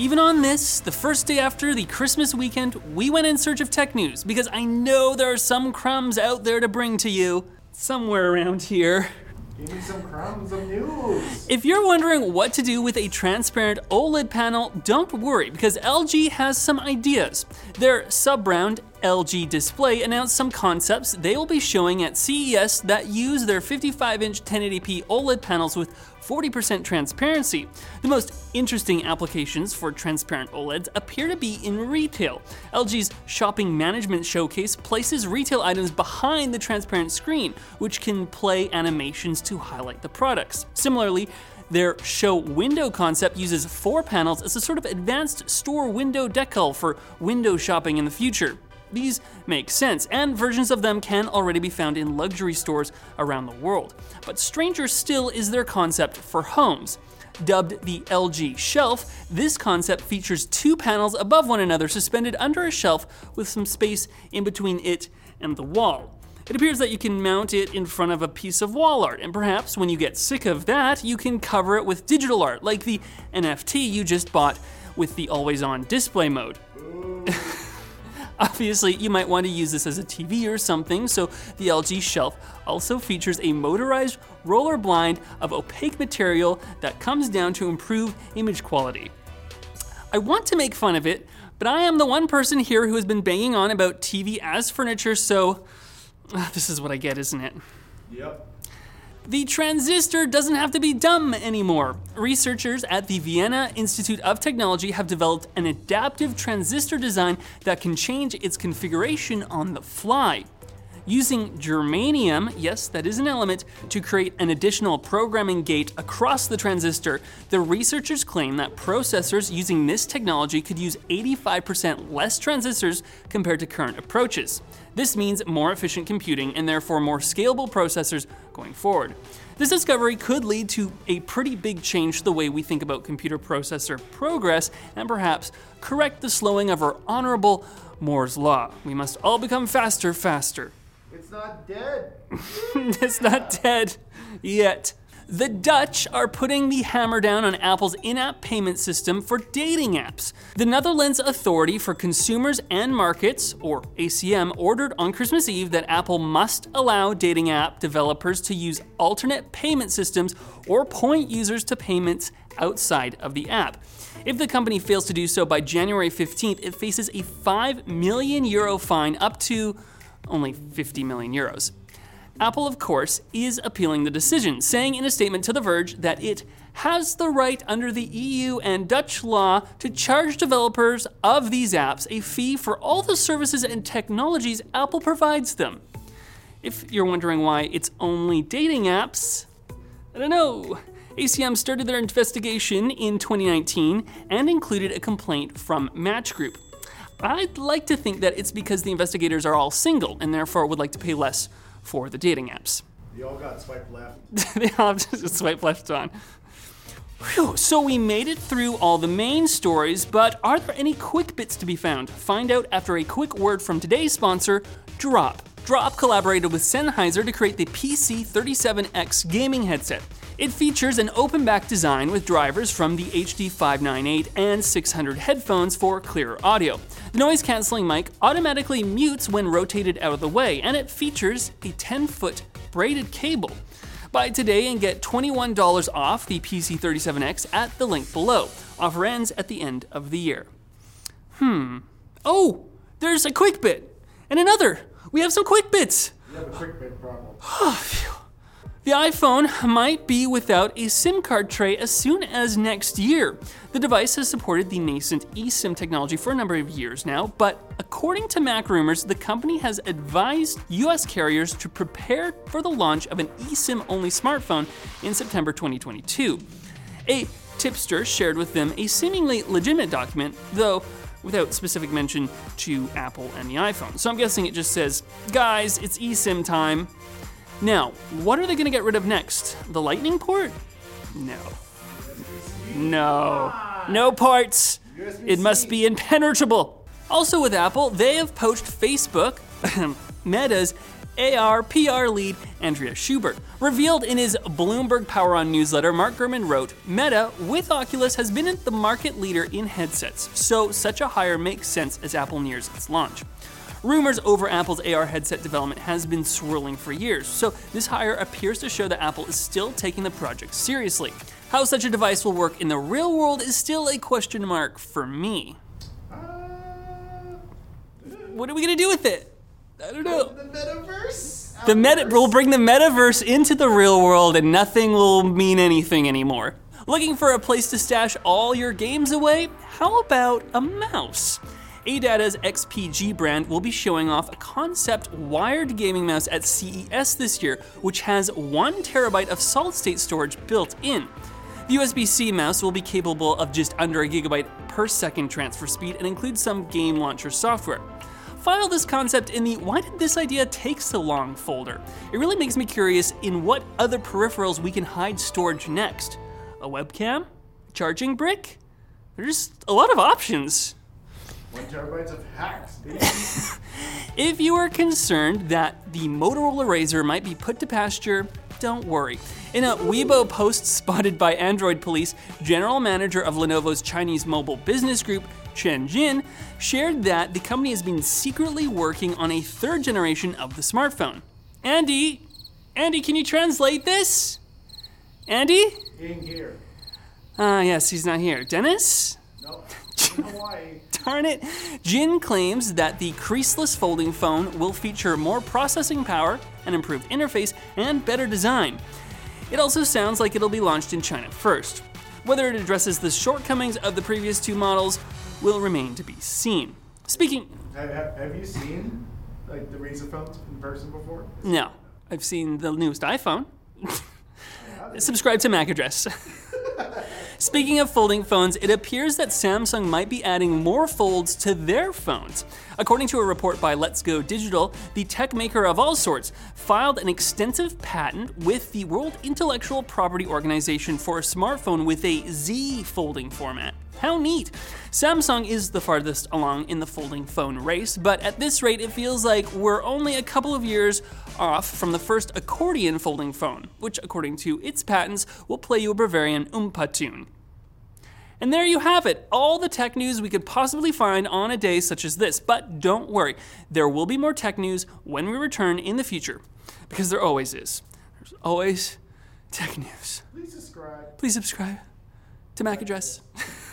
Even on this, the first day after the Christmas weekend, we went in search of tech news because I know there are some crumbs out there to bring to you somewhere around here. Give me some crumbs of news. If you're wondering what to do with a transparent OLED panel, don't worry because LG has some ideas. Their sub brand LG Display announced some concepts they will be showing at CES that use their 55 inch 1080p OLED panels with 40% transparency. The most interesting applications for transparent OLEDs appear to be in retail. LG's shopping management showcase places retail items behind the transparent screen, which can play animations to highlight the products. Similarly, their show window concept uses four panels as a sort of advanced store window decal for window shopping in the future. These make sense, and versions of them can already be found in luxury stores around the world. But stranger still is their concept for homes. Dubbed the LG shelf, this concept features two panels above one another suspended under a shelf with some space in between it and the wall. It appears that you can mount it in front of a piece of wall art, and perhaps when you get sick of that, you can cover it with digital art, like the NFT you just bought with the always on display mode. Obviously, you might want to use this as a TV or something, so the LG shelf also features a motorized roller blind of opaque material that comes down to improve image quality. I want to make fun of it, but I am the one person here who has been banging on about TV as furniture, so uh, this is what I get, isn't it? Yep. The transistor doesn't have to be dumb anymore. Researchers at the Vienna Institute of Technology have developed an adaptive transistor design that can change its configuration on the fly. Using germanium, yes, that is an element, to create an additional programming gate across the transistor, the researchers claim that processors using this technology could use 85% less transistors compared to current approaches. This means more efficient computing and therefore more scalable processors going forward. This discovery could lead to a pretty big change to the way we think about computer processor progress and perhaps correct the slowing of our honorable Moore's Law. We must all become faster, faster. It's not dead. it's not dead yet. The Dutch are putting the hammer down on Apple's in app payment system for dating apps. The Netherlands Authority for Consumers and Markets, or ACM, ordered on Christmas Eve that Apple must allow dating app developers to use alternate payment systems or point users to payments outside of the app. If the company fails to do so by January 15th, it faces a 5 million euro fine up to only 50 million euros. Apple, of course, is appealing the decision, saying in a statement to The Verge that it has the right under the EU and Dutch law to charge developers of these apps a fee for all the services and technologies Apple provides them. If you're wondering why it's only dating apps, I don't know. ACM started their investigation in 2019 and included a complaint from Match Group. I'd like to think that it's because the investigators are all single and therefore would like to pay less for the dating apps. They all got swiped left. they all have to swipe left on. Whew, so we made it through all the main stories, but are there any quick bits to be found? Find out after a quick word from today's sponsor, Drop. Drop collaborated with Sennheiser to create the PC37X gaming headset. It features an open back design with drivers from the HD 598 and 600 headphones for clearer audio. The noise canceling mic automatically mutes when rotated out of the way, and it features a 10 foot braided cable. Buy today and get $21 off the PC37X at the link below. Offer ends at the end of the year. Hmm. Oh, there's a quick bit and another. We have some quick bits. You have a quick bit problem. The iPhone might be without a SIM card tray as soon as next year. The device has supported the nascent eSIM technology for a number of years now, but according to Mac Rumors, the company has advised US carriers to prepare for the launch of an eSIM only smartphone in September 2022. A tipster shared with them a seemingly legitimate document, though without specific mention to Apple and the iPhone. So I'm guessing it just says, guys, it's eSIM time. Now, what are they going to get rid of next? The Lightning port? No. No. No parts. It must be impenetrable. Also, with Apple, they have poached Facebook, Meta's AR PR lead Andrea Schubert. Revealed in his Bloomberg Power On newsletter, Mark Gurman wrote Meta, with Oculus, has been the market leader in headsets, so such a hire makes sense as Apple nears its launch. Rumors over Apple's AR headset development has been swirling for years, so this hire appears to show that Apple is still taking the project seriously. How such a device will work in the real world is still a question mark for me. Uh, What are we gonna do with it? I don't know. the metaverse? The meta will bring the metaverse into the real world and nothing will mean anything anymore. Looking for a place to stash all your games away? How about a mouse? ADATA's XPG brand will be showing off a concept wired gaming mouse at CES this year, which has one terabyte of solid state storage built in. The USB C mouse will be capable of just under a gigabyte per second transfer speed and includes some game launcher software. File this concept in the why did this idea take so long folder. It really makes me curious in what other peripherals we can hide storage next. A webcam? Charging brick? There's a lot of options. One terabytes of hacks, baby. If you are concerned that the Motorola Razr might be put to pasture, don't worry. In a Weibo post spotted by Android Police, General Manager of Lenovo's Chinese mobile business group, Chen Jin, shared that the company has been secretly working on a third generation of the smartphone. Andy, Andy, can you translate this? Andy? In here. Ah, yes, he's not here. Dennis? No. In Hawaii. Darn it. Jin claims that the creaseless folding phone will feature more processing power, an improved interface, and better design. It also sounds like it'll be launched in China first. Whether it addresses the shortcomings of the previous two models will remain to be seen. Speaking, Have, have, have you seen like the Razr phones in person before? no, I've seen the newest iPhone. Subscribe to MAC address. Speaking of folding phones, it appears that Samsung might be adding more folds to their phones. According to a report by Let's Go Digital, the tech maker of all sorts filed an extensive patent with the World Intellectual Property Organization for a smartphone with a Z folding format. How neat! Samsung is the farthest along in the folding phone race, but at this rate, it feels like we're only a couple of years off from the first accordion folding phone, which, according to its patents, will play you a Bavarian Oompa tune. And there you have it, all the tech news we could possibly find on a day such as this. But don't worry, there will be more tech news when we return in the future, because there always is. There's always tech news. Please subscribe. Please subscribe to MAC address.